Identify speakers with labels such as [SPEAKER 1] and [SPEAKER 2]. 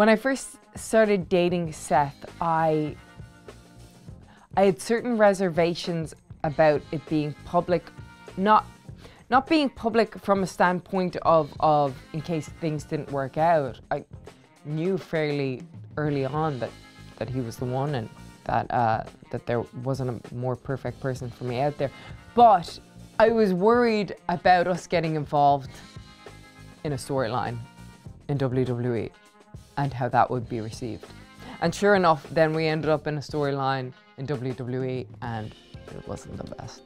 [SPEAKER 1] When I first started dating Seth, I I had certain reservations about it being public, not not being public from a standpoint of of in case things didn't work out. I knew fairly early on that that he was the one and that uh, that there wasn't a more perfect person for me out there. But I was worried about us getting involved in a storyline in WWE and how that would be received. And sure enough, then we ended up in a storyline in WWE and it wasn't the best.